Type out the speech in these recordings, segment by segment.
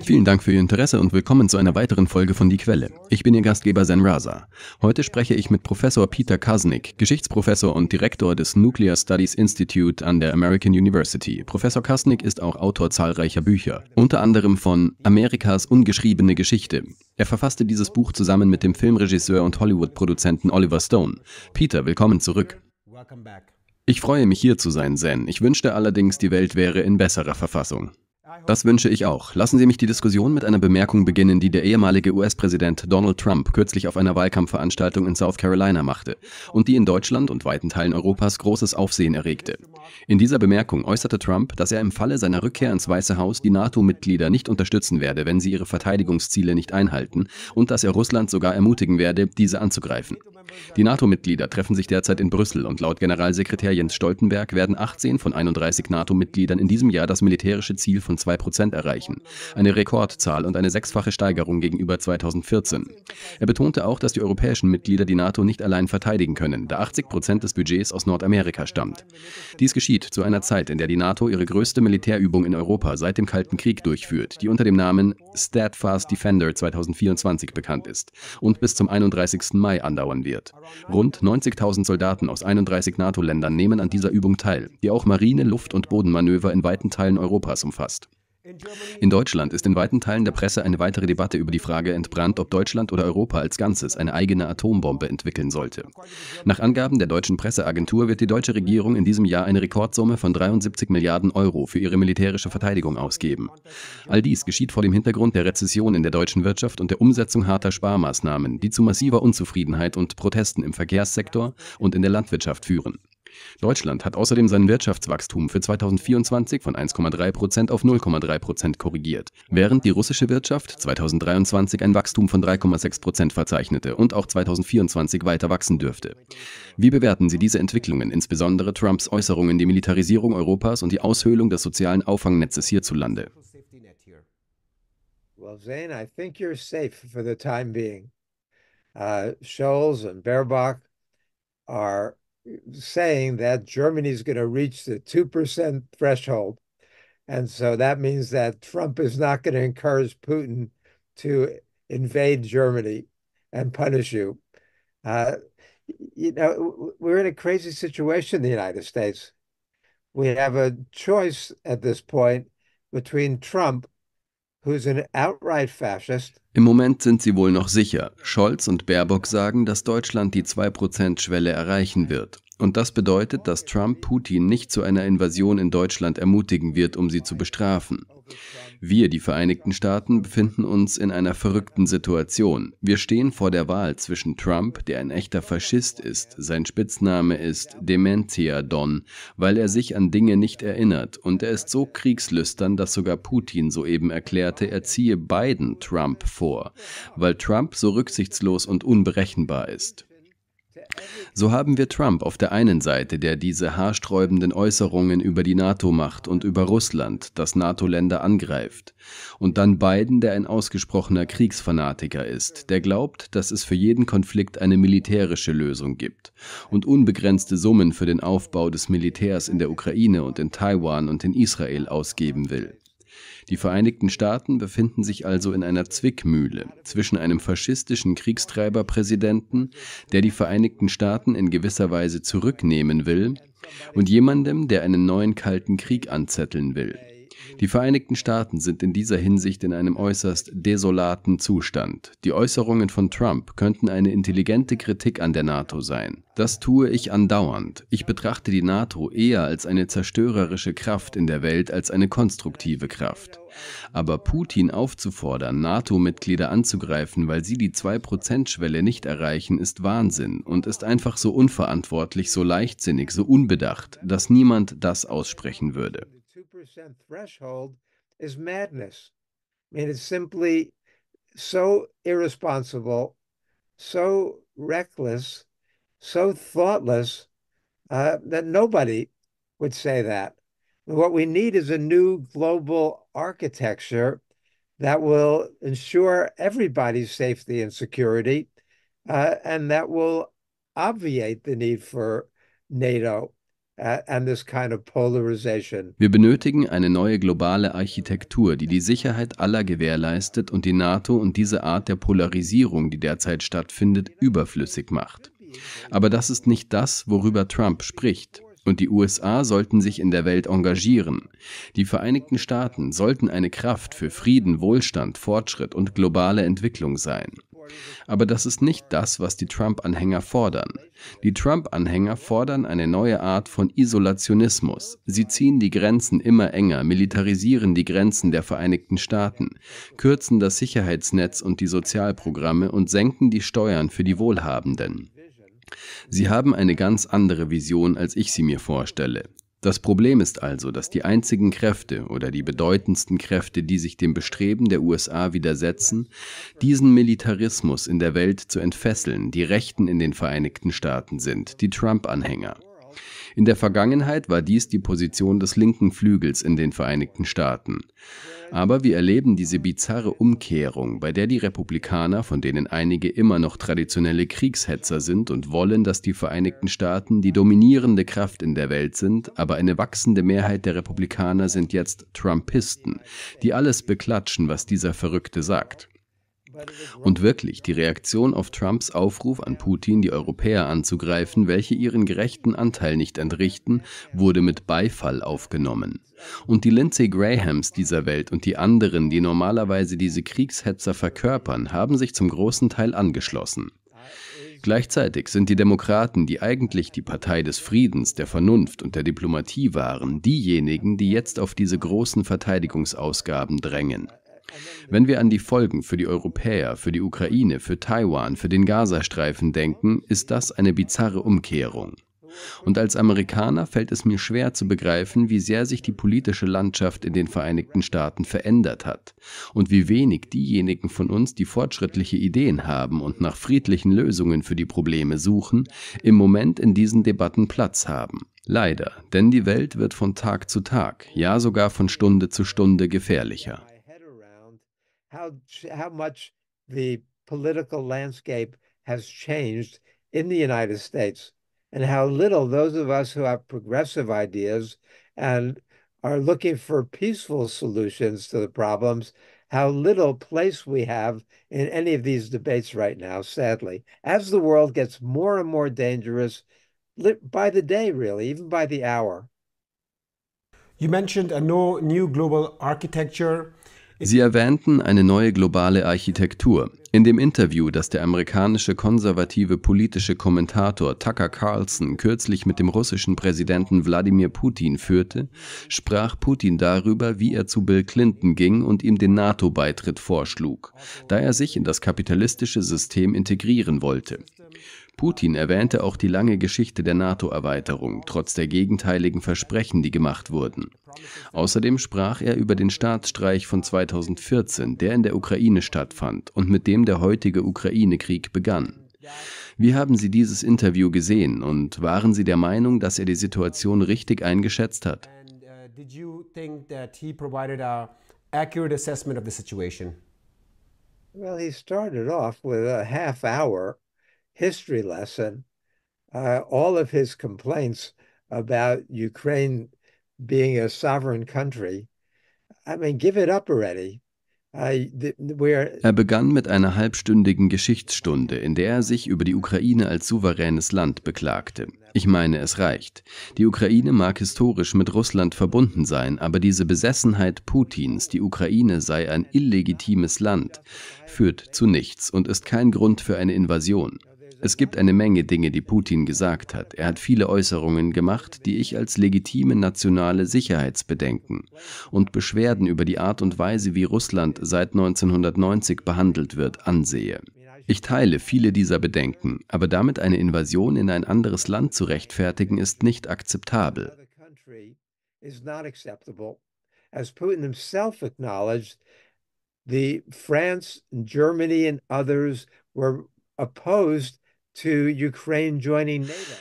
Vielen Dank für Ihr Interesse und willkommen zu einer weiteren Folge von Die Quelle. Ich bin Ihr Gastgeber Zen Raza. Heute spreche ich mit Professor Peter Kasnick, Geschichtsprofessor und Direktor des Nuclear Studies Institute an der American University. Professor Kasnick ist auch Autor zahlreicher Bücher, unter anderem von Amerikas ungeschriebene Geschichte. Er verfasste dieses Buch zusammen mit dem Filmregisseur und Hollywood-Produzenten Oliver Stone. Peter, willkommen zurück. Ich freue mich hier zu sein, Zen. Ich wünschte allerdings, die Welt wäre in besserer Verfassung. Das wünsche ich auch. Lassen Sie mich die Diskussion mit einer Bemerkung beginnen, die der ehemalige US-Präsident Donald Trump kürzlich auf einer Wahlkampfveranstaltung in South Carolina machte und die in Deutschland und weiten Teilen Europas großes Aufsehen erregte. In dieser Bemerkung äußerte Trump, dass er im Falle seiner Rückkehr ins Weiße Haus die NATO-Mitglieder nicht unterstützen werde, wenn sie ihre Verteidigungsziele nicht einhalten und dass er Russland sogar ermutigen werde, diese anzugreifen. Die NATO-Mitglieder treffen sich derzeit in Brüssel und laut Generalsekretär Jens Stoltenberg werden 18 von 31 NATO-Mitgliedern in diesem Jahr das militärische Ziel von 2% erreichen. Eine Rekordzahl und eine sechsfache Steigerung gegenüber 2014. Er betonte auch, dass die europäischen Mitglieder die NATO nicht allein verteidigen können, da 80% des Budgets aus Nordamerika stammt. Dies geschieht zu einer Zeit, in der die NATO ihre größte Militärübung in Europa seit dem Kalten Krieg durchführt, die unter dem Namen Steadfast Defender 2024 bekannt ist und bis zum 31. Mai andauern wird wird. Rund 90.000 Soldaten aus 31 NATO-Ländern nehmen an dieser Übung teil, die auch Marine-, Luft- und Bodenmanöver in weiten Teilen Europas umfasst. In Deutschland ist in weiten Teilen der Presse eine weitere Debatte über die Frage entbrannt, ob Deutschland oder Europa als Ganzes eine eigene Atombombe entwickeln sollte. Nach Angaben der deutschen Presseagentur wird die deutsche Regierung in diesem Jahr eine Rekordsumme von 73 Milliarden Euro für ihre militärische Verteidigung ausgeben. All dies geschieht vor dem Hintergrund der Rezession in der deutschen Wirtschaft und der Umsetzung harter Sparmaßnahmen, die zu massiver Unzufriedenheit und Protesten im Verkehrssektor und in der Landwirtschaft führen. Deutschland hat außerdem sein Wirtschaftswachstum für 2024 von 1,3 Prozent auf 0,3 Prozent korrigiert, während die russische Wirtschaft 2023 ein Wachstum von 3,6 Prozent verzeichnete und auch 2024 weiter wachsen dürfte. Wie bewerten Sie diese Entwicklungen, insbesondere Trumps Äußerungen, die Militarisierung Europas und die Aushöhlung des sozialen Auffangnetzes hierzulande? Well, Zane, I think you're safe for the time being. Uh, Scholz and Baerbock are saying that Germany is going to reach the 2% threshold. And so that means that Trump is not going to encourage Putin to invade Germany and punish you. Uh, you know, we're in a crazy situation in the United States. We have a choice at this point between Trump, Im Moment sind sie wohl noch sicher. Scholz und Baerbock sagen, dass Deutschland die 2%-Schwelle erreichen wird. Und das bedeutet, dass Trump Putin nicht zu einer Invasion in Deutschland ermutigen wird, um sie zu bestrafen. Wir, die Vereinigten Staaten, befinden uns in einer verrückten Situation. Wir stehen vor der Wahl zwischen Trump, der ein echter Faschist ist, sein Spitzname ist Dementia Don, weil er sich an Dinge nicht erinnert, und er ist so kriegslüstern, dass sogar Putin soeben erklärte, er ziehe Biden Trump vor, weil Trump so rücksichtslos und unberechenbar ist. So haben wir Trump auf der einen Seite, der diese haarsträubenden Äußerungen über die NATO macht und über Russland, das NATO-Länder angreift, und dann Biden, der ein ausgesprochener Kriegsfanatiker ist, der glaubt, dass es für jeden Konflikt eine militärische Lösung gibt und unbegrenzte Summen für den Aufbau des Militärs in der Ukraine und in Taiwan und in Israel ausgeben will. Die Vereinigten Staaten befinden sich also in einer Zwickmühle zwischen einem faschistischen Kriegstreiberpräsidenten, der die Vereinigten Staaten in gewisser Weise zurücknehmen will, und jemandem, der einen neuen Kalten Krieg anzetteln will. Die Vereinigten Staaten sind in dieser Hinsicht in einem äußerst desolaten Zustand. Die Äußerungen von Trump könnten eine intelligente Kritik an der NATO sein. Das tue ich andauernd. Ich betrachte die NATO eher als eine zerstörerische Kraft in der Welt als eine konstruktive Kraft. Aber Putin aufzufordern, NATO-Mitglieder anzugreifen, weil sie die 2%-Schwelle nicht erreichen, ist Wahnsinn und ist einfach so unverantwortlich, so leichtsinnig, so unbedacht, dass niemand das aussprechen würde. 2% threshold is madness. I mean, it's simply so irresponsible, so reckless, so thoughtless uh, that nobody would say that. What we need is a new global architecture that will ensure everybody's safety and security, uh, and that will obviate the need for NATO Wir benötigen eine neue globale Architektur, die die Sicherheit aller gewährleistet und die NATO und diese Art der Polarisierung, die derzeit stattfindet, überflüssig macht. Aber das ist nicht das, worüber Trump spricht. Und die USA sollten sich in der Welt engagieren. Die Vereinigten Staaten sollten eine Kraft für Frieden, Wohlstand, Fortschritt und globale Entwicklung sein. Aber das ist nicht das, was die Trump-Anhänger fordern. Die Trump-Anhänger fordern eine neue Art von Isolationismus. Sie ziehen die Grenzen immer enger, militarisieren die Grenzen der Vereinigten Staaten, kürzen das Sicherheitsnetz und die Sozialprogramme und senken die Steuern für die Wohlhabenden. Sie haben eine ganz andere Vision, als ich sie mir vorstelle. Das Problem ist also, dass die einzigen Kräfte oder die bedeutendsten Kräfte, die sich dem Bestreben der USA widersetzen, diesen Militarismus in der Welt zu entfesseln, die Rechten in den Vereinigten Staaten sind, die Trump-Anhänger. In der Vergangenheit war dies die Position des linken Flügels in den Vereinigten Staaten. Aber wir erleben diese bizarre Umkehrung, bei der die Republikaner, von denen einige immer noch traditionelle Kriegshetzer sind und wollen, dass die Vereinigten Staaten die dominierende Kraft in der Welt sind, aber eine wachsende Mehrheit der Republikaner sind jetzt Trumpisten, die alles beklatschen, was dieser Verrückte sagt. Und wirklich, die Reaktion auf Trumps Aufruf an Putin, die Europäer anzugreifen, welche ihren gerechten Anteil nicht entrichten, wurde mit Beifall aufgenommen. Und die Lindsey Grahams dieser Welt und die anderen, die normalerweise diese Kriegshetzer verkörpern, haben sich zum großen Teil angeschlossen. Gleichzeitig sind die Demokraten, die eigentlich die Partei des Friedens, der Vernunft und der Diplomatie waren, diejenigen, die jetzt auf diese großen Verteidigungsausgaben drängen. Wenn wir an die Folgen für die Europäer, für die Ukraine, für Taiwan, für den Gazastreifen denken, ist das eine bizarre Umkehrung. Und als Amerikaner fällt es mir schwer zu begreifen, wie sehr sich die politische Landschaft in den Vereinigten Staaten verändert hat und wie wenig diejenigen von uns, die fortschrittliche Ideen haben und nach friedlichen Lösungen für die Probleme suchen, im Moment in diesen Debatten Platz haben. Leider, denn die Welt wird von Tag zu Tag, ja sogar von Stunde zu Stunde gefährlicher. How how much the political landscape has changed in the United States and how little those of us who have progressive ideas and are looking for peaceful solutions to the problems how little place we have in any of these debates right now sadly. As the world gets more and more dangerous by the day really even by the hour. You mentioned a no new global architecture Sie erwähnten eine neue globale Architektur. In dem Interview, das der amerikanische konservative politische Kommentator Tucker Carlson kürzlich mit dem russischen Präsidenten Wladimir Putin führte, sprach Putin darüber, wie er zu Bill Clinton ging und ihm den NATO-Beitritt vorschlug, da er sich in das kapitalistische System integrieren wollte. Putin erwähnte auch die lange Geschichte der NATO-Erweiterung, trotz der gegenteiligen Versprechen, die gemacht wurden. Außerdem sprach er über den Staatsstreich von 2014, der in der Ukraine stattfand und mit dem der heutige Ukraine-Krieg begann. Wie haben Sie dieses Interview gesehen und waren Sie der Meinung, dass er die Situation richtig eingeschätzt hat? Well, he started off with a half hour history lesson, uh, all of his complaints about Ukraine being a sovereign country. I mean, give it up already. Er begann mit einer halbstündigen Geschichtsstunde, in der er sich über die Ukraine als souveränes Land beklagte. Ich meine, es reicht. Die Ukraine mag historisch mit Russland verbunden sein, aber diese Besessenheit Putins, die Ukraine sei ein illegitimes Land, führt zu nichts und ist kein Grund für eine Invasion. Es gibt eine Menge Dinge, die Putin gesagt hat. Er hat viele Äußerungen gemacht, die ich als legitime nationale Sicherheitsbedenken und Beschwerden über die Art und Weise, wie Russland seit 1990 behandelt wird, ansehe. Ich teile viele dieser Bedenken, aber damit eine Invasion in ein anderes Land zu rechtfertigen, ist nicht akzeptabel. As Putin himself acknowledged, the France, Germany and others were opposed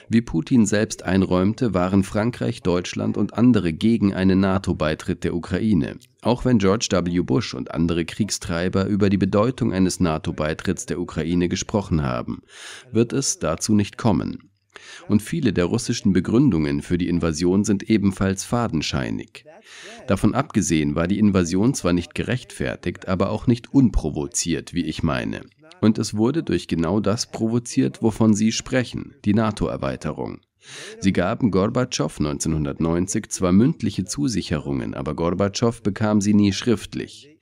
wie Putin selbst einräumte, waren Frankreich, Deutschland und andere gegen einen NATO-Beitritt der Ukraine. Auch wenn George W. Bush und andere Kriegstreiber über die Bedeutung eines NATO-Beitritts der Ukraine gesprochen haben, wird es dazu nicht kommen. Und viele der russischen Begründungen für die Invasion sind ebenfalls fadenscheinig. Davon abgesehen war die Invasion zwar nicht gerechtfertigt, aber auch nicht unprovoziert, wie ich meine. Und es wurde durch genau das provoziert, wovon Sie sprechen, die NATO-Erweiterung. Sie gaben Gorbatschow 1990 zwar mündliche Zusicherungen, aber Gorbatschow bekam sie nie schriftlich.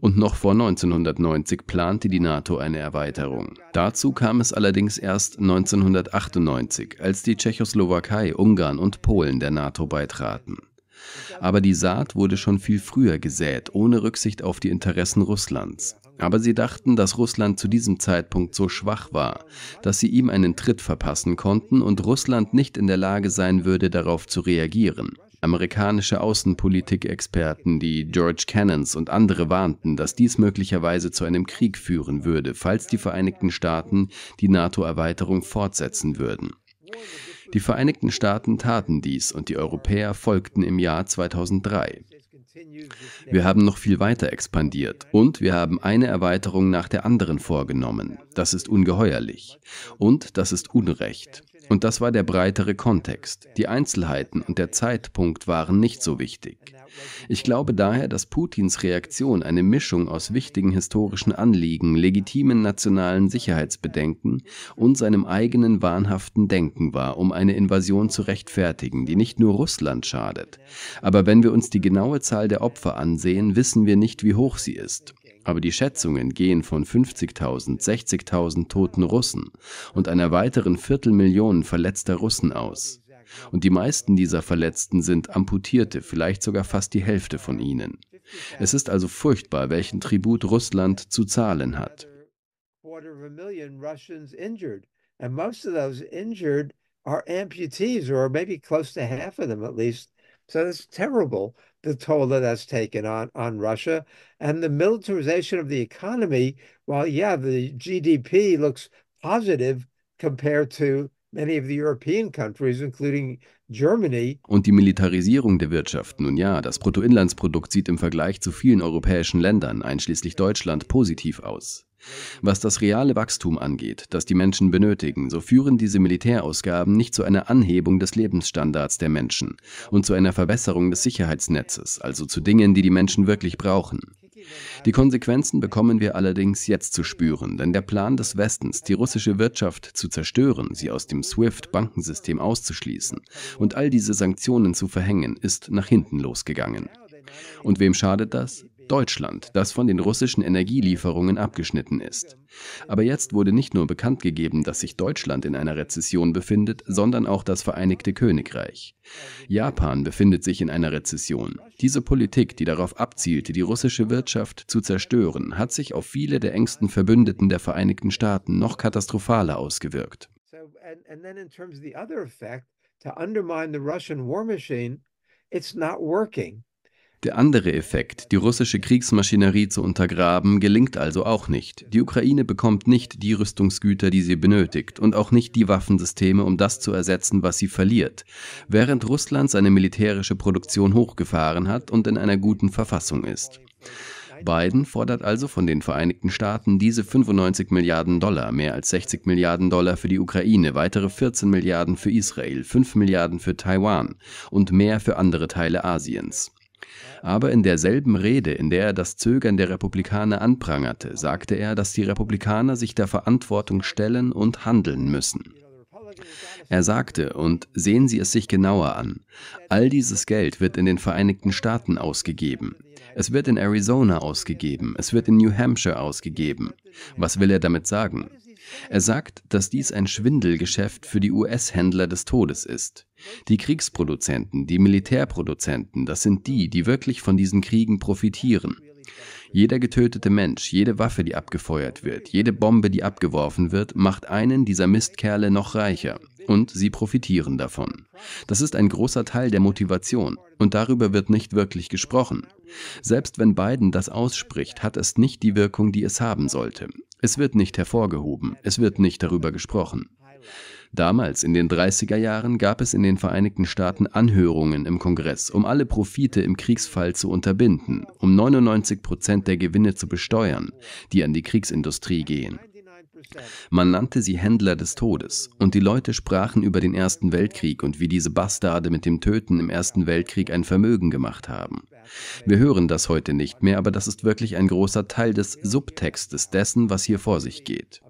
Und noch vor 1990 plante die NATO eine Erweiterung. Dazu kam es allerdings erst 1998, als die Tschechoslowakei, Ungarn und Polen der NATO beitraten. Aber die Saat wurde schon viel früher gesät, ohne Rücksicht auf die Interessen Russlands. Aber sie dachten, dass Russland zu diesem Zeitpunkt so schwach war, dass sie ihm einen Tritt verpassen konnten und Russland nicht in der Lage sein würde, darauf zu reagieren. Amerikanische Außenpolitik-Experten, die George Cannons und andere warnten, dass dies möglicherweise zu einem Krieg führen würde, falls die Vereinigten Staaten die NATO-Erweiterung fortsetzen würden. Die Vereinigten Staaten taten dies und die Europäer folgten im Jahr 2003. Wir haben noch viel weiter expandiert und wir haben eine Erweiterung nach der anderen vorgenommen. Das ist ungeheuerlich und das ist Unrecht. Und das war der breitere Kontext. Die Einzelheiten und der Zeitpunkt waren nicht so wichtig. Ich glaube daher, dass Putins Reaktion eine Mischung aus wichtigen historischen Anliegen, legitimen nationalen Sicherheitsbedenken und seinem eigenen wahnhaften Denken war, um eine Invasion zu rechtfertigen, die nicht nur Russland schadet. Aber wenn wir uns die genaue Zahl der Opfer ansehen, wissen wir nicht, wie hoch sie ist. Aber die Schätzungen gehen von 50.000, 60.000 toten Russen und einer weiteren Viertelmillion verletzter Russen aus. Und die meisten dieser Verletzten sind Amputierte, vielleicht sogar fast die Hälfte von ihnen. Es ist also furchtbar, welchen Tribut Russland zu zahlen hat. Are amputees, or maybe close to half of them at least. So that's terrible, the toll that that's taken on, on Russia. And the militarization of the economy, while, yeah, the GDP looks positive compared to Und die Militarisierung der Wirtschaft, nun ja, das Bruttoinlandsprodukt sieht im Vergleich zu vielen europäischen Ländern, einschließlich Deutschland, positiv aus. Was das reale Wachstum angeht, das die Menschen benötigen, so führen diese Militärausgaben nicht zu einer Anhebung des Lebensstandards der Menschen und zu einer Verbesserung des Sicherheitsnetzes, also zu Dingen, die die Menschen wirklich brauchen. Die Konsequenzen bekommen wir allerdings jetzt zu spüren, denn der Plan des Westens, die russische Wirtschaft zu zerstören, sie aus dem SWIFT-Bankensystem auszuschließen und all diese Sanktionen zu verhängen, ist nach hinten losgegangen. Und wem schadet das? Deutschland, das von den russischen Energielieferungen abgeschnitten ist. Aber jetzt wurde nicht nur bekannt gegeben, dass sich Deutschland in einer Rezession befindet, sondern auch das Vereinigte Königreich. Japan befindet sich in einer Rezession. Diese Politik, die darauf abzielte, die russische Wirtschaft zu zerstören, hat sich auf viele der engsten Verbündeten der Vereinigten Staaten noch katastrophaler ausgewirkt. to undermine the Russian war machine, it's not working. Der andere Effekt, die russische Kriegsmaschinerie zu untergraben, gelingt also auch nicht. Die Ukraine bekommt nicht die Rüstungsgüter, die sie benötigt, und auch nicht die Waffensysteme, um das zu ersetzen, was sie verliert, während Russland seine militärische Produktion hochgefahren hat und in einer guten Verfassung ist. Biden fordert also von den Vereinigten Staaten diese 95 Milliarden Dollar, mehr als 60 Milliarden Dollar für die Ukraine, weitere 14 Milliarden für Israel, 5 Milliarden für Taiwan und mehr für andere Teile Asiens. Aber in derselben Rede, in der er das Zögern der Republikaner anprangerte, sagte er, dass die Republikaner sich der Verantwortung stellen und handeln müssen. Er sagte, und sehen Sie es sich genauer an, all dieses Geld wird in den Vereinigten Staaten ausgegeben. Es wird in Arizona ausgegeben, es wird in New Hampshire ausgegeben. Was will er damit sagen? Er sagt, dass dies ein Schwindelgeschäft für die US-Händler des Todes ist. Die Kriegsproduzenten, die Militärproduzenten, das sind die, die wirklich von diesen Kriegen profitieren. Jeder getötete Mensch, jede Waffe, die abgefeuert wird, jede Bombe, die abgeworfen wird, macht einen dieser Mistkerle noch reicher. Und sie profitieren davon. Das ist ein großer Teil der Motivation. Und darüber wird nicht wirklich gesprochen. Selbst wenn Biden das ausspricht, hat es nicht die Wirkung, die es haben sollte. Es wird nicht hervorgehoben, es wird nicht darüber gesprochen. Damals, in den 30er Jahren, gab es in den Vereinigten Staaten Anhörungen im Kongress, um alle Profite im Kriegsfall zu unterbinden, um 99 Prozent der Gewinne zu besteuern, die an die Kriegsindustrie gehen. Man nannte sie Händler des Todes, und die Leute sprachen über den Ersten Weltkrieg und wie diese Bastarde mit dem Töten im Ersten Weltkrieg ein Vermögen gemacht haben. Wir hören das heute nicht mehr, aber das ist wirklich ein großer Teil des Subtextes dessen, was hier vor sich geht.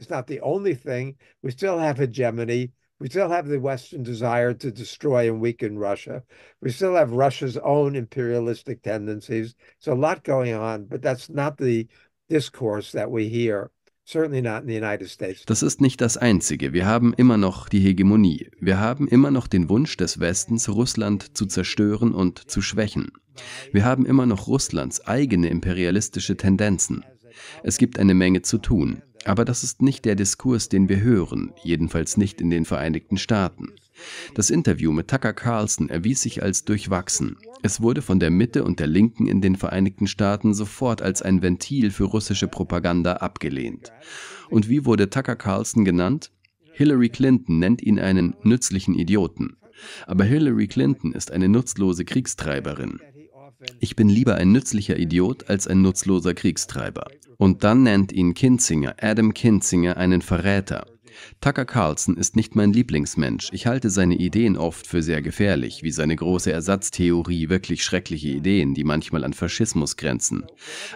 It's not the only thing. We still have hegemony. We still have the Western desire to destroy and weaken Russia. We still have Russia's own imperialistic tendencies. So a lot going on, but that's not the discourse that we hear. Das ist nicht das Einzige. Wir haben immer noch die Hegemonie. Wir haben immer noch den Wunsch des Westens, Russland zu zerstören und zu schwächen. Wir haben immer noch Russlands eigene imperialistische Tendenzen. Es gibt eine Menge zu tun. Aber das ist nicht der Diskurs, den wir hören, jedenfalls nicht in den Vereinigten Staaten. Das Interview mit Tucker Carlson erwies sich als durchwachsen. Es wurde von der Mitte und der Linken in den Vereinigten Staaten sofort als ein Ventil für russische Propaganda abgelehnt. Und wie wurde Tucker Carlson genannt? Hillary Clinton nennt ihn einen nützlichen Idioten. Aber Hillary Clinton ist eine nutzlose Kriegstreiberin. Ich bin lieber ein nützlicher Idiot als ein nutzloser Kriegstreiber. Und dann nennt ihn Kinzinger, Adam Kinzinger, einen Verräter. Tucker Carlson ist nicht mein Lieblingsmensch. Ich halte seine Ideen oft für sehr gefährlich, wie seine große Ersatztheorie, wirklich schreckliche Ideen, die manchmal an Faschismus grenzen.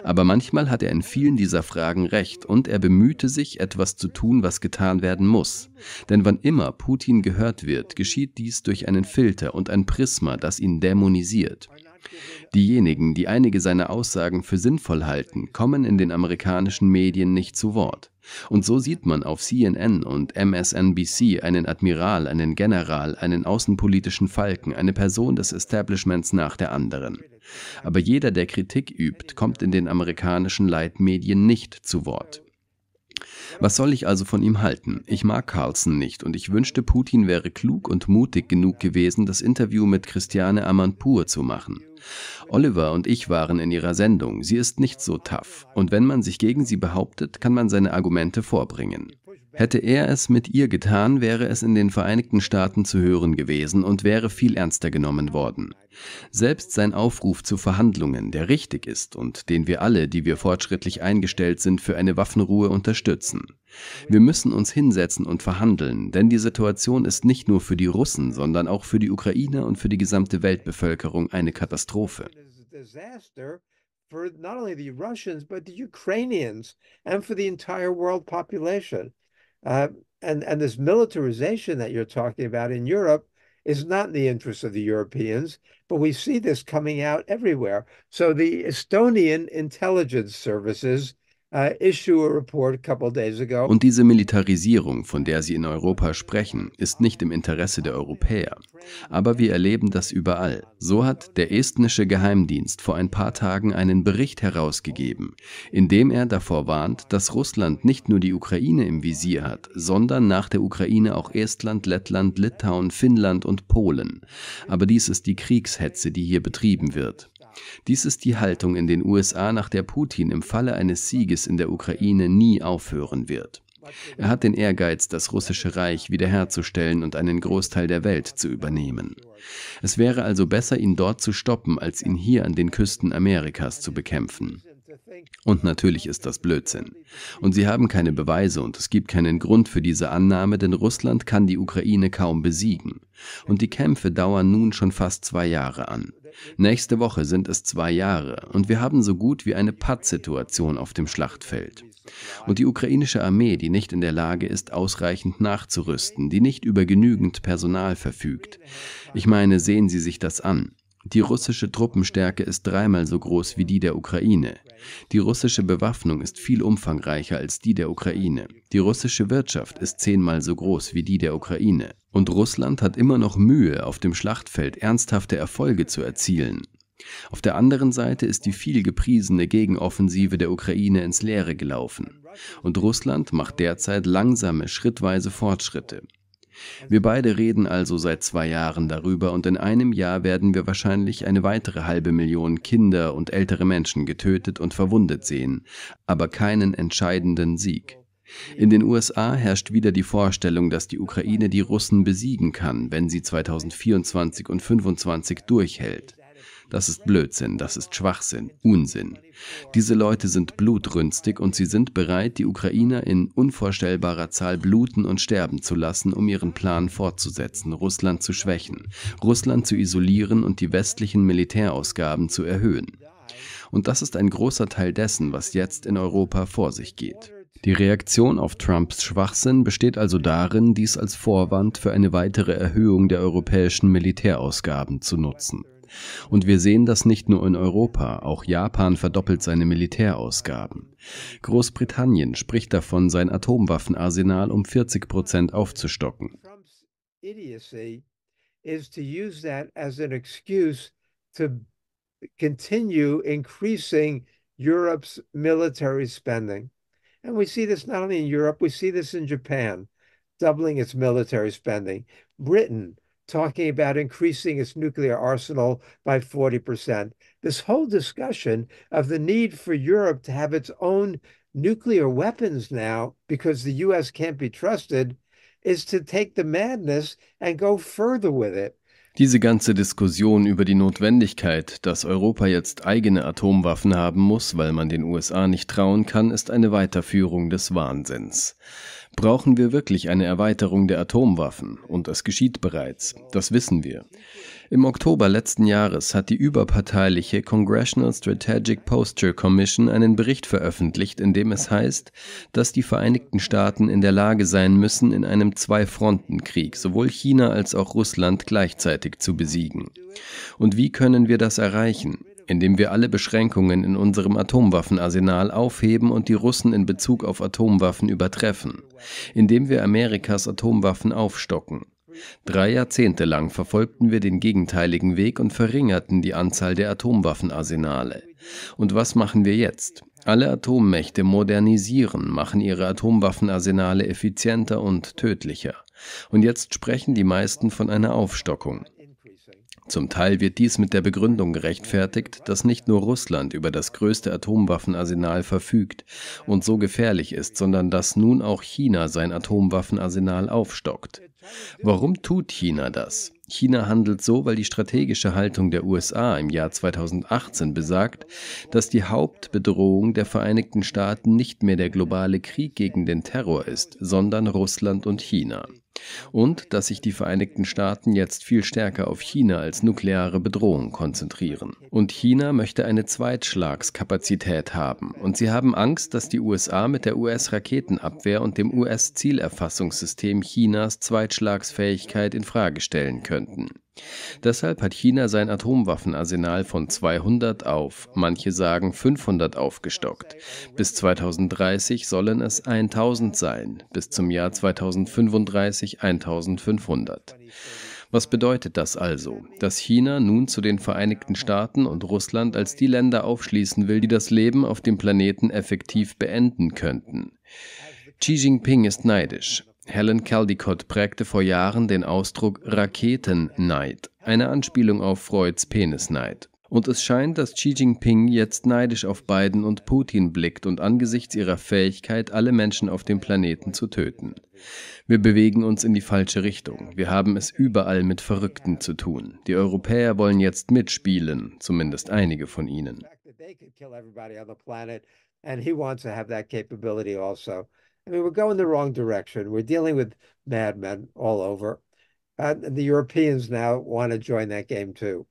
Aber manchmal hat er in vielen dieser Fragen recht und er bemühte sich, etwas zu tun, was getan werden muss. Denn wann immer Putin gehört wird, geschieht dies durch einen Filter und ein Prisma, das ihn dämonisiert. Diejenigen, die einige seiner Aussagen für sinnvoll halten, kommen in den amerikanischen Medien nicht zu Wort. Und so sieht man auf CNN und MSNBC einen Admiral, einen General, einen außenpolitischen Falken, eine Person des Establishments nach der anderen. Aber jeder, der Kritik übt, kommt in den amerikanischen Leitmedien nicht zu Wort. Was soll ich also von ihm halten? Ich mag Carlson nicht und ich wünschte, Putin wäre klug und mutig genug gewesen, das Interview mit Christiane Amanpour zu machen. Oliver und ich waren in ihrer Sendung. Sie ist nicht so tough. Und wenn man sich gegen sie behauptet, kann man seine Argumente vorbringen. Hätte er es mit ihr getan, wäre es in den Vereinigten Staaten zu hören gewesen und wäre viel ernster genommen worden. Selbst sein Aufruf zu Verhandlungen, der richtig ist und den wir alle, die wir fortschrittlich eingestellt sind, für eine Waffenruhe unterstützen. Wir müssen uns hinsetzen und verhandeln, denn die Situation ist nicht nur für die Russen, sondern auch für die Ukrainer und für die gesamte Weltbevölkerung eine Katastrophe. For not only the Russians, but the Ukrainians and for the entire world population. Uh, and, and this militarization that you're talking about in Europe is not in the interest of the Europeans, but we see this coming out everywhere. So the Estonian intelligence services Und diese Militarisierung, von der Sie in Europa sprechen, ist nicht im Interesse der Europäer. Aber wir erleben das überall. So hat der estnische Geheimdienst vor ein paar Tagen einen Bericht herausgegeben, in dem er davor warnt, dass Russland nicht nur die Ukraine im Visier hat, sondern nach der Ukraine auch Estland, Lettland, Litauen, Finnland und Polen. Aber dies ist die Kriegshetze, die hier betrieben wird. Dies ist die Haltung in den USA, nach der Putin im Falle eines Sieges in der Ukraine nie aufhören wird. Er hat den Ehrgeiz, das russische Reich wiederherzustellen und einen Großteil der Welt zu übernehmen. Es wäre also besser, ihn dort zu stoppen, als ihn hier an den Küsten Amerikas zu bekämpfen. Und natürlich ist das Blödsinn. Und sie haben keine Beweise und es gibt keinen Grund für diese Annahme, denn Russland kann die Ukraine kaum besiegen. Und die Kämpfe dauern nun schon fast zwei Jahre an. Nächste Woche sind es zwei Jahre und wir haben so gut wie eine Pattsituation auf dem Schlachtfeld. Und die ukrainische Armee, die nicht in der Lage ist, ausreichend nachzurüsten, die nicht über genügend Personal verfügt. Ich meine, sehen Sie sich das an. Die russische Truppenstärke ist dreimal so groß wie die der Ukraine. Die russische Bewaffnung ist viel umfangreicher als die der Ukraine. Die russische Wirtschaft ist zehnmal so groß wie die der Ukraine. Und Russland hat immer noch Mühe, auf dem Schlachtfeld ernsthafte Erfolge zu erzielen. Auf der anderen Seite ist die viel gepriesene Gegenoffensive der Ukraine ins Leere gelaufen. Und Russland macht derzeit langsame, schrittweise Fortschritte. Wir beide reden also seit zwei Jahren darüber und in einem Jahr werden wir wahrscheinlich eine weitere halbe Million Kinder und ältere Menschen getötet und verwundet sehen, aber keinen entscheidenden Sieg. In den USA herrscht wieder die Vorstellung, dass die Ukraine die Russen besiegen kann, wenn sie 2024 und 2025 durchhält. Das ist Blödsinn, das ist Schwachsinn, Unsinn. Diese Leute sind blutrünstig und sie sind bereit, die Ukrainer in unvorstellbarer Zahl bluten und sterben zu lassen, um ihren Plan fortzusetzen, Russland zu schwächen, Russland zu isolieren und die westlichen Militärausgaben zu erhöhen. Und das ist ein großer Teil dessen, was jetzt in Europa vor sich geht. Die Reaktion auf Trumps Schwachsinn besteht also darin, dies als Vorwand für eine weitere Erhöhung der europäischen Militärausgaben zu nutzen. Und wir sehen das nicht nur in Europa, auch Japan verdoppelt seine Militärausgaben. Großbritannien spricht davon, sein Atomwaffenarsenal um 40 Prozent aufzustocken. is to use that as an excuse to continue increasing Europe's military spending. And we see this not only in Europe, we see this in Japan, doubling its military spending. Britain talking about increasing its nuclear arsenal by 40%. This whole discussion of the need for Europe to have its own nuclear weapons now because the US can't be trusted is to take the madness and go further with it. Diese ganze Diskussion über die Notwendigkeit, dass Europa jetzt eigene Atomwaffen haben muss, weil man den USA nicht trauen kann, ist eine Weiterführung des Wahnsinns. Brauchen wir wirklich eine Erweiterung der Atomwaffen? Und es geschieht bereits, das wissen wir. Im Oktober letzten Jahres hat die überparteiliche Congressional Strategic Posture Commission einen Bericht veröffentlicht, in dem es heißt, dass die Vereinigten Staaten in der Lage sein müssen, in einem Zwei-Fronten-Krieg sowohl China als auch Russland gleichzeitig zu besiegen. Und wie können wir das erreichen? Indem wir alle Beschränkungen in unserem Atomwaffenarsenal aufheben und die Russen in Bezug auf Atomwaffen übertreffen, indem wir Amerikas Atomwaffen aufstocken, Drei Jahrzehnte lang verfolgten wir den gegenteiligen Weg und verringerten die Anzahl der Atomwaffenarsenale. Und was machen wir jetzt? Alle Atommächte modernisieren, machen ihre Atomwaffenarsenale effizienter und tödlicher. Und jetzt sprechen die meisten von einer Aufstockung. Zum Teil wird dies mit der Begründung gerechtfertigt, dass nicht nur Russland über das größte Atomwaffenarsenal verfügt und so gefährlich ist, sondern dass nun auch China sein Atomwaffenarsenal aufstockt. Warum tut China das? China handelt so, weil die strategische Haltung der USA im Jahr 2018 besagt, dass die Hauptbedrohung der Vereinigten Staaten nicht mehr der globale Krieg gegen den Terror ist, sondern Russland und China und dass sich die Vereinigten Staaten jetzt viel stärker auf China als nukleare Bedrohung konzentrieren. Und China möchte eine Zweitschlagskapazität haben. Und sie haben Angst, dass die USA mit der US-Raketenabwehr und dem US-Zielerfassungssystem Chinas Zweitschlagsfähigkeit in Frage stellen könnten. Deshalb hat China sein Atomwaffenarsenal von 200 auf, manche sagen 500 aufgestockt. Bis 2030 sollen es 1000 sein, bis zum Jahr 2035 1500. Was bedeutet das also? Dass China nun zu den Vereinigten Staaten und Russland als die Länder aufschließen will, die das Leben auf dem Planeten effektiv beenden könnten. Xi Jinping ist neidisch. Helen Caldicott prägte vor Jahren den Ausdruck Raketenneid, eine Anspielung auf Freuds Penisneid. Und es scheint, dass Xi Jinping jetzt neidisch auf Biden und Putin blickt und angesichts ihrer Fähigkeit, alle Menschen auf dem Planeten zu töten. Wir bewegen uns in die falsche Richtung. Wir haben es überall mit Verrückten zu tun. Die Europäer wollen jetzt mitspielen, zumindest einige von ihnen. I mean, we're going the wrong direction. We're dealing with madmen all over. and the Europeans now want to join that game too.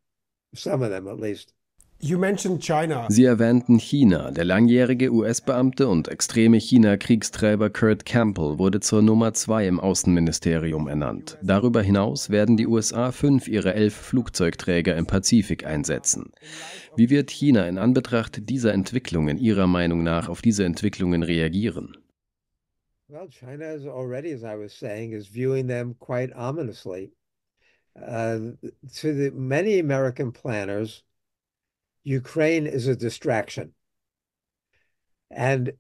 Some of them, at least. You mentioned China. Sie erwähnten China. Der langjährige US-Beamte und extreme China-Kriegstreiber Kurt Campbell wurde zur Nummer zwei im Außenministerium ernannt. Darüber hinaus werden die USA fünf ihrer elf Flugzeugträger im Pazifik einsetzen. Wie wird China in Anbetracht dieser Entwicklungen Ihrer Meinung nach auf diese Entwicklungen reagieren? Well, China is already, as I was saying, is viewing them quite ominously. Uh, to the many American planners, Ukraine is a distraction. And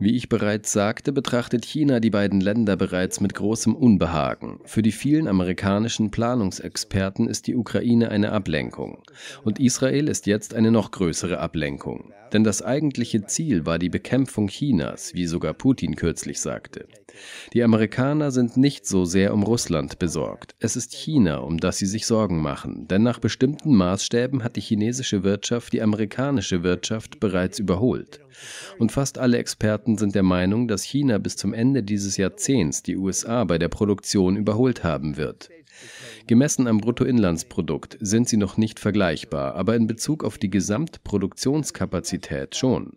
Wie ich bereits sagte, betrachtet China die beiden Länder bereits mit großem Unbehagen. Für die vielen amerikanischen Planungsexperten ist die Ukraine eine Ablenkung. Und Israel ist jetzt eine noch größere Ablenkung. Denn das eigentliche Ziel war die Bekämpfung Chinas, wie sogar Putin kürzlich sagte. Die Amerikaner sind nicht so sehr um Russland besorgt. Es ist China, um das sie sich Sorgen machen. Denn nach bestimmten Maßstäben hat die chinesische Wirtschaft die amerikanische Wirtschaft bereits überholt. Und fast alle Experten sind der Meinung, dass China bis zum Ende dieses Jahrzehnts die USA bei der Produktion überholt haben wird. Gemessen am Bruttoinlandsprodukt sind sie noch nicht vergleichbar, aber in Bezug auf die Gesamtproduktionskapazität schon.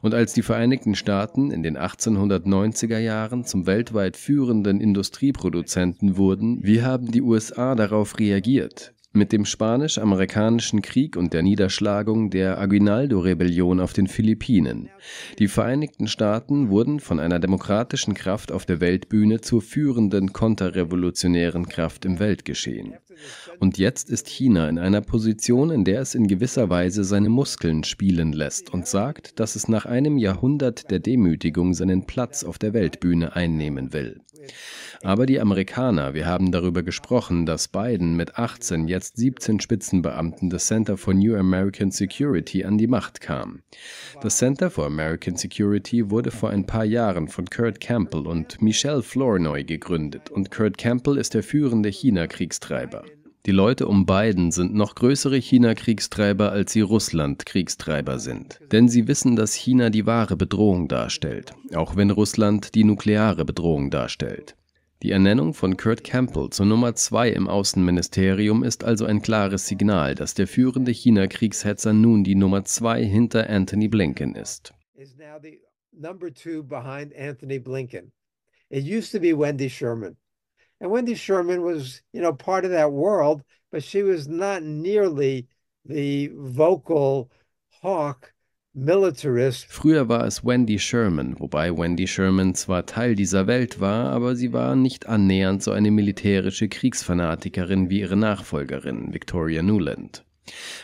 Und als die Vereinigten Staaten in den 1890er Jahren zum weltweit führenden Industrieproduzenten wurden, wie haben die USA darauf reagiert? Mit dem Spanisch-Amerikanischen Krieg und der Niederschlagung der Aguinaldo-Rebellion auf den Philippinen. Die Vereinigten Staaten wurden von einer demokratischen Kraft auf der Weltbühne zur führenden konterrevolutionären Kraft im Weltgeschehen. Und jetzt ist China in einer Position, in der es in gewisser Weise seine Muskeln spielen lässt und sagt, dass es nach einem Jahrhundert der Demütigung seinen Platz auf der Weltbühne einnehmen will. Aber die Amerikaner, wir haben darüber gesprochen, dass Biden mit 18, jetzt 17 Spitzenbeamten des Center for New American Security an die Macht kam. Das Center for American Security wurde vor ein paar Jahren von Kurt Campbell und Michelle Flournoy gegründet und Kurt Campbell ist der führende China-Kriegstreiber. Die Leute um Biden sind noch größere China-Kriegstreiber, als sie Russland-Kriegstreiber sind. Denn sie wissen, dass China die wahre Bedrohung darstellt, auch wenn Russland die nukleare Bedrohung darstellt. Die Ernennung von Kurt Campbell zur Nummer zwei im Außenministerium ist also ein klares Signal, dass der führende China-Kriegshetzer nun die Nummer zwei hinter Anthony Blinken ist. It used to be Wendy Sherman. And Wendy Sherman was, you know, part of that world, but she was not nearly the vocal hawk Früher war es Wendy Sherman, wobei Wendy Sherman zwar Teil dieser Welt war, aber sie war nicht annähernd so eine militärische Kriegsfanatikerin wie ihre Nachfolgerin Victoria Nuland.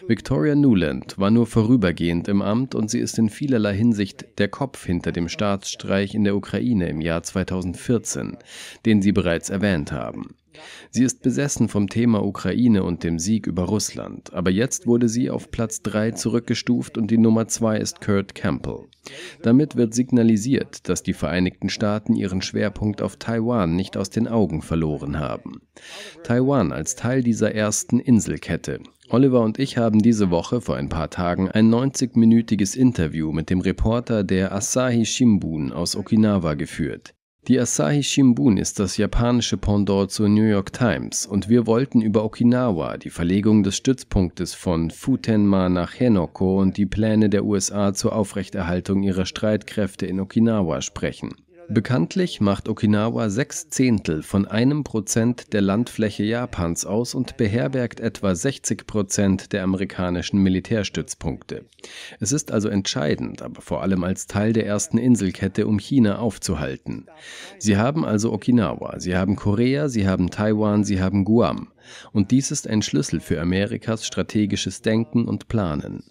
Victoria Nuland war nur vorübergehend im Amt und sie ist in vielerlei Hinsicht der Kopf hinter dem Staatsstreich in der Ukraine im Jahr 2014, den Sie bereits erwähnt haben. Sie ist besessen vom Thema Ukraine und dem Sieg über Russland, aber jetzt wurde sie auf Platz 3 zurückgestuft und die Nummer 2 ist Kurt Campbell. Damit wird signalisiert, dass die Vereinigten Staaten ihren Schwerpunkt auf Taiwan nicht aus den Augen verloren haben. Taiwan als Teil dieser ersten Inselkette Oliver und ich haben diese Woche vor ein paar Tagen ein 90-minütiges Interview mit dem Reporter der Asahi Shimbun aus Okinawa geführt. Die Asahi Shimbun ist das japanische Pendant zur New York Times und wir wollten über Okinawa, die Verlegung des Stützpunktes von Futenma nach Henoko und die Pläne der USA zur Aufrechterhaltung ihrer Streitkräfte in Okinawa sprechen. Bekanntlich macht Okinawa sechs Zehntel von einem Prozent der Landfläche Japans aus und beherbergt etwa 60 Prozent der amerikanischen Militärstützpunkte. Es ist also entscheidend, aber vor allem als Teil der ersten Inselkette, um China aufzuhalten. Sie haben also Okinawa, sie haben Korea, sie haben Taiwan, sie haben Guam. Und dies ist ein Schlüssel für Amerikas strategisches Denken und Planen.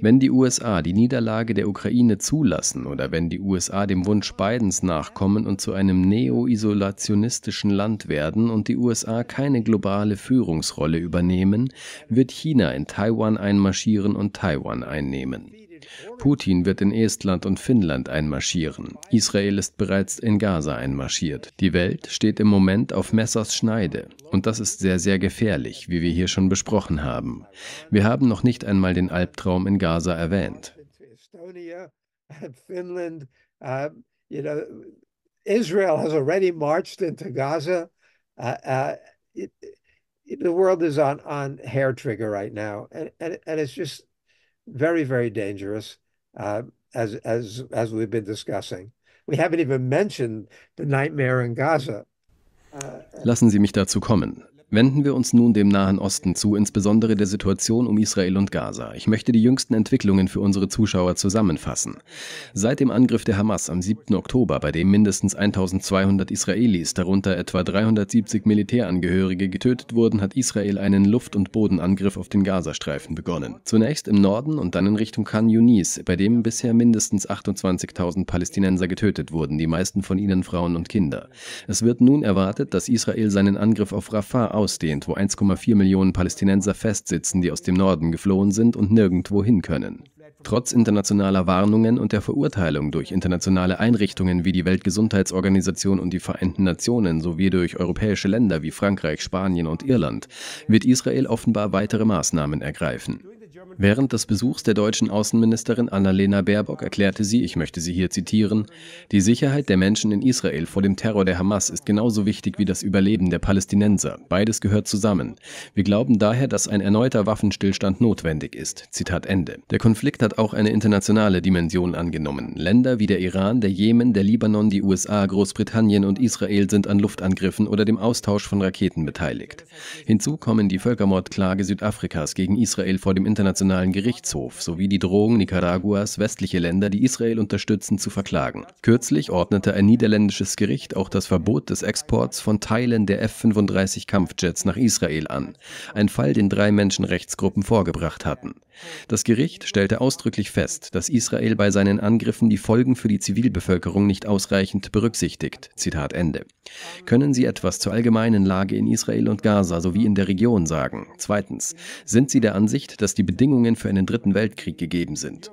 Wenn die USA die Niederlage der Ukraine zulassen oder wenn die USA dem Wunsch Bidens nachkommen und zu einem neo-isolationistischen Land werden und die USA keine globale Führungsrolle übernehmen, wird China in Taiwan einmarschieren und Taiwan einnehmen. Putin wird in Estland und Finnland einmarschieren. Israel ist bereits in Gaza einmarschiert. Die Welt steht im Moment auf Messers Schneide. Und das ist sehr, sehr gefährlich, wie wir hier schon besprochen haben. Wir haben noch nicht einmal den Albtraum in Gaza erwähnt. Israel has already marched into Gaza. Uh, uh, it, it, the world is on on hair trigger right now, and and, and it's just very, very dangerous, uh, as as as we've been discussing. We haven't even mentioned the nightmare in Gaza. Uh, Lassen Sie mich dazu kommen. Wenden wir uns nun dem Nahen Osten zu, insbesondere der Situation um Israel und Gaza. Ich möchte die jüngsten Entwicklungen für unsere Zuschauer zusammenfassen. Seit dem Angriff der Hamas am 7. Oktober, bei dem mindestens 1200 Israelis, darunter etwa 370 Militärangehörige, getötet wurden, hat Israel einen Luft- und Bodenangriff auf den Gazastreifen begonnen. Zunächst im Norden und dann in Richtung Khan Yunis, bei dem bisher mindestens 28.000 Palästinenser getötet wurden, die meisten von ihnen Frauen und Kinder. Es wird nun erwartet, dass Israel seinen Angriff auf Rafah ausdehnt, wo 1,4 Millionen Palästinenser festsitzen, die aus dem Norden geflohen sind und nirgendwo hin können. Trotz internationaler Warnungen und der Verurteilung durch internationale Einrichtungen wie die Weltgesundheitsorganisation und die Vereinten Nationen sowie durch europäische Länder wie Frankreich, Spanien und Irland wird Israel offenbar weitere Maßnahmen ergreifen. Während des Besuchs der deutschen Außenministerin Annalena Baerbock erklärte sie, ich möchte sie hier zitieren, die Sicherheit der Menschen in Israel vor dem Terror der Hamas ist genauso wichtig wie das Überleben der Palästinenser. Beides gehört zusammen. Wir glauben daher, dass ein erneuter Waffenstillstand notwendig ist. Zitat Ende. Der Konflikt hat auch eine internationale Dimension angenommen. Länder wie der Iran, der Jemen, der Libanon, die USA, Großbritannien und Israel sind an Luftangriffen oder dem Austausch von Raketen beteiligt. Hinzu kommen die Völkermordklage Südafrikas gegen Israel vor dem internationalen Internationalen Gerichtshof sowie die Drohung Nicaraguas, westliche Länder, die Israel unterstützen, zu verklagen. Kürzlich ordnete ein niederländisches Gericht auch das Verbot des Exports von Teilen der F-35 Kampfjets nach Israel an, ein Fall, den drei Menschenrechtsgruppen vorgebracht hatten. Das Gericht stellte ausdrücklich fest, dass Israel bei seinen Angriffen die Folgen für die Zivilbevölkerung nicht ausreichend berücksichtigt. Zitat Ende. Können Sie etwas zur allgemeinen Lage in Israel und Gaza sowie in der Region sagen? Zweitens, sind Sie der Ansicht, dass die Bedingungen für einen dritten Weltkrieg gegeben sind?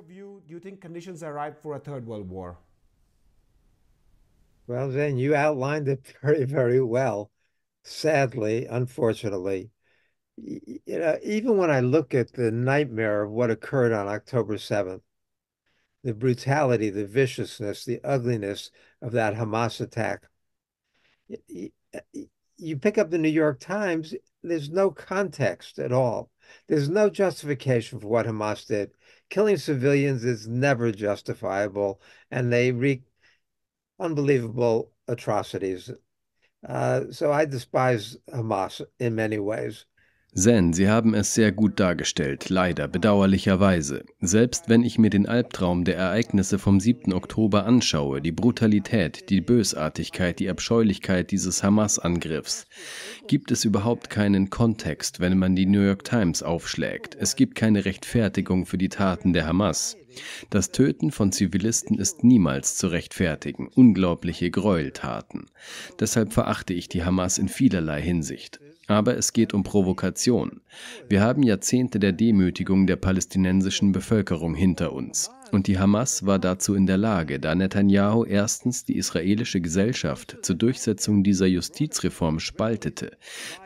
Well, then you outlined it very, very well. Sadly, unfortunately, you know, even when I look at the nightmare of what occurred on October 7th, the brutality, the viciousness, the ugliness of that Hamas attack, you pick up the New York Times, there's no context at all. There's no justification for what Hamas did. Killing civilians is never justifiable, and they wreak unbelievable atrocities. Uh, so I despise Hamas in many ways. Zen, Sie haben es sehr gut dargestellt, leider, bedauerlicherweise. Selbst wenn ich mir den Albtraum der Ereignisse vom 7. Oktober anschaue, die Brutalität, die Bösartigkeit, die Abscheulichkeit dieses Hamas-Angriffs, gibt es überhaupt keinen Kontext, wenn man die New York Times aufschlägt. Es gibt keine Rechtfertigung für die Taten der Hamas. Das Töten von Zivilisten ist niemals zu rechtfertigen. Unglaubliche Gräueltaten. Deshalb verachte ich die Hamas in vielerlei Hinsicht. Aber es geht um Provokation. Wir haben Jahrzehnte der Demütigung der palästinensischen Bevölkerung hinter uns. Und die Hamas war dazu in der Lage, da Netanyahu erstens die israelische Gesellschaft zur Durchsetzung dieser Justizreform spaltete,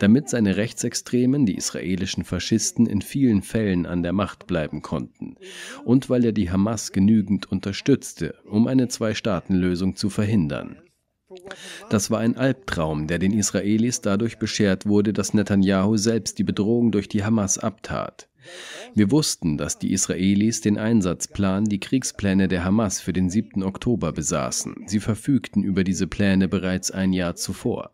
damit seine Rechtsextremen, die israelischen Faschisten, in vielen Fällen an der Macht bleiben konnten, und weil er die Hamas genügend unterstützte, um eine Zwei-Staaten-Lösung zu verhindern. Das war ein Albtraum, der den Israelis dadurch beschert wurde, dass Netanyahu selbst die Bedrohung durch die Hamas abtat. Wir wussten, dass die Israelis den Einsatzplan, die Kriegspläne der Hamas für den 7. Oktober besaßen. Sie verfügten über diese Pläne bereits ein Jahr zuvor.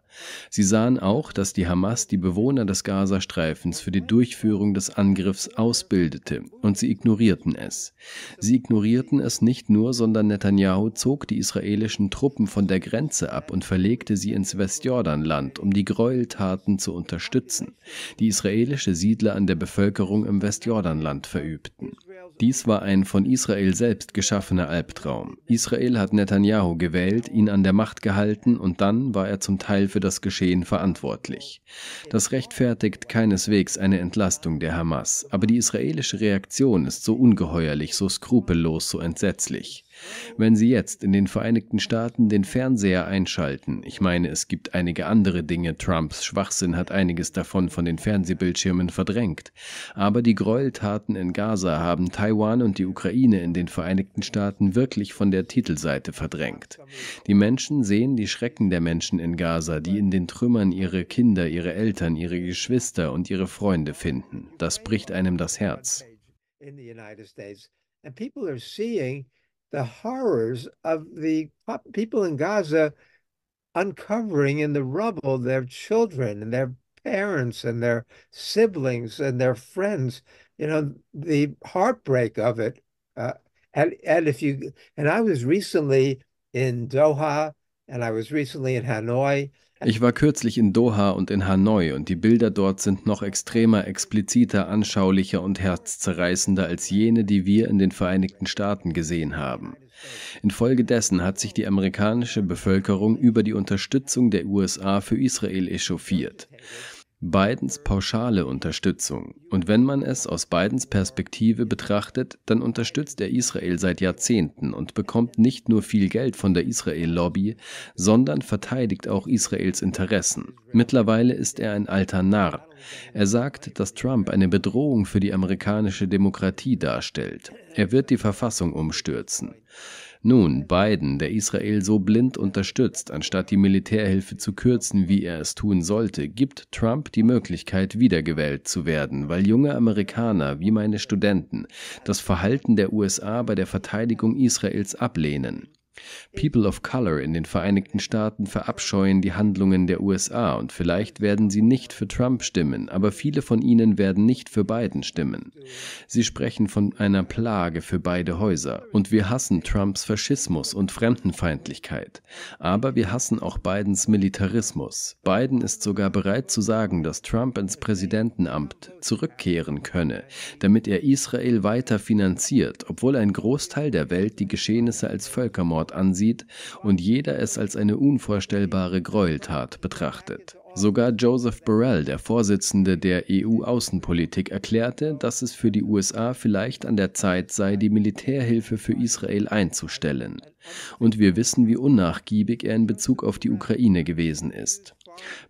Sie sahen auch, dass die Hamas die Bewohner des Gazastreifens für die Durchführung des Angriffs ausbildete, und sie ignorierten es. Sie ignorierten es nicht nur, sondern Netanyahu zog die israelischen Truppen von der Grenze ab und verlegte sie ins Westjordanland, um die Gräueltaten zu unterstützen, die israelische Siedler an der Bevölkerung im Westjordanland verübten. Dies war ein von Israel selbst geschaffener Albtraum. Israel hat Netanyahu gewählt, ihn an der Macht gehalten und dann war er zum Teil für das Geschehen verantwortlich. Das rechtfertigt keineswegs eine Entlastung der Hamas, aber die israelische Reaktion ist so ungeheuerlich, so skrupellos, so entsetzlich. Wenn Sie jetzt in den Vereinigten Staaten den Fernseher einschalten, ich meine, es gibt einige andere Dinge, Trumps Schwachsinn hat einiges davon von den Fernsehbildschirmen verdrängt, aber die Gräueltaten in Gaza haben Taiwan und die Ukraine in den Vereinigten Staaten wirklich von der Titelseite verdrängt. Die Menschen sehen die Schrecken der Menschen in Gaza, die in den Trümmern ihre Kinder, ihre Eltern, ihre Geschwister und ihre Freunde finden. Das bricht einem das Herz. And people are seeing the horrors of the people in Gaza uncovering in the rubble their children and their parents and their siblings and their friends. You know, the heartbreak of it. Uh, and, and if you, and I was recently in Doha and I was recently in Hanoi. Ich war kürzlich in Doha und in Hanoi und die Bilder dort sind noch extremer, expliziter, anschaulicher und herzzerreißender als jene, die wir in den Vereinigten Staaten gesehen haben. Infolgedessen hat sich die amerikanische Bevölkerung über die Unterstützung der USA für Israel echauffiert. Bidens pauschale Unterstützung. Und wenn man es aus Bidens Perspektive betrachtet, dann unterstützt er Israel seit Jahrzehnten und bekommt nicht nur viel Geld von der Israel-Lobby, sondern verteidigt auch Israels Interessen. Mittlerweile ist er ein alter Narr. Er sagt, dass Trump eine Bedrohung für die amerikanische Demokratie darstellt. Er wird die Verfassung umstürzen. Nun, Biden, der Israel so blind unterstützt, anstatt die Militärhilfe zu kürzen, wie er es tun sollte, gibt Trump die Möglichkeit, wiedergewählt zu werden, weil junge Amerikaner wie meine Studenten das Verhalten der USA bei der Verteidigung Israels ablehnen. People of Color in den Vereinigten Staaten verabscheuen die Handlungen der USA und vielleicht werden sie nicht für Trump stimmen, aber viele von ihnen werden nicht für Biden stimmen. Sie sprechen von einer Plage für beide Häuser und wir hassen Trumps Faschismus und Fremdenfeindlichkeit. Aber wir hassen auch Bidens Militarismus. Biden ist sogar bereit zu sagen, dass Trump ins Präsidentenamt zurückkehren könne, damit er Israel weiter finanziert, obwohl ein Großteil der Welt die Geschehnisse als Völkermord Mord ansieht und jeder es als eine unvorstellbare Gräueltat betrachtet. Sogar Joseph Borrell, der Vorsitzende der EU-Außenpolitik, erklärte, dass es für die USA vielleicht an der Zeit sei, die Militärhilfe für Israel einzustellen. Und wir wissen, wie unnachgiebig er in Bezug auf die Ukraine gewesen ist.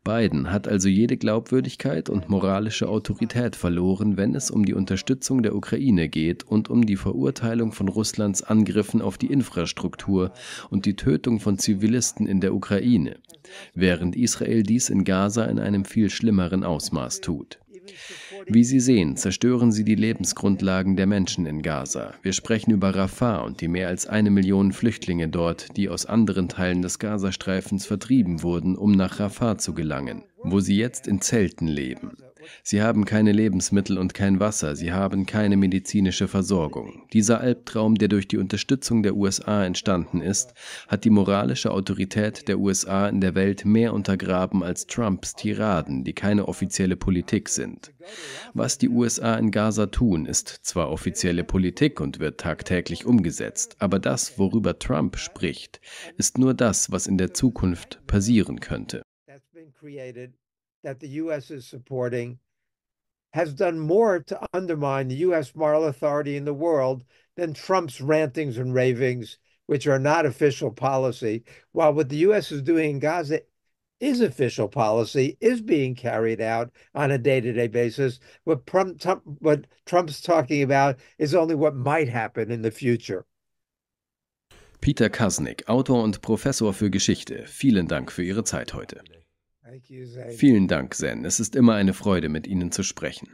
Biden hat also jede Glaubwürdigkeit und moralische Autorität verloren, wenn es um die Unterstützung der Ukraine geht und um die Verurteilung von Russlands Angriffen auf die Infrastruktur und die Tötung von Zivilisten in der Ukraine, während Israel dies in Gaza in einem viel schlimmeren Ausmaß tut. Wie Sie sehen, zerstören sie die Lebensgrundlagen der Menschen in Gaza. Wir sprechen über Rafah und die mehr als eine Million Flüchtlinge dort, die aus anderen Teilen des Gazastreifens vertrieben wurden, um nach Rafah zu gelangen, wo sie jetzt in Zelten leben. Sie haben keine Lebensmittel und kein Wasser, sie haben keine medizinische Versorgung. Dieser Albtraum, der durch die Unterstützung der USA entstanden ist, hat die moralische Autorität der USA in der Welt mehr untergraben als Trumps Tiraden, die keine offizielle Politik sind. Was die USA in Gaza tun, ist zwar offizielle Politik und wird tagtäglich umgesetzt, aber das, worüber Trump spricht, ist nur das, was in der Zukunft passieren könnte. That the U.S. is supporting has done more to undermine the U.S. moral authority in the world than Trump's rantings and ravings, which are not official policy. While what the U.S. is doing in Gaza is official policy, is being carried out on a day to day basis. What, Trump, what Trump's talking about is only what might happen in the future. Peter Kasnick, Autor und Professor für Geschichte. Vielen Dank für Ihre Zeit heute. Vielen Dank, Zen. Es ist immer eine Freude, mit Ihnen zu sprechen.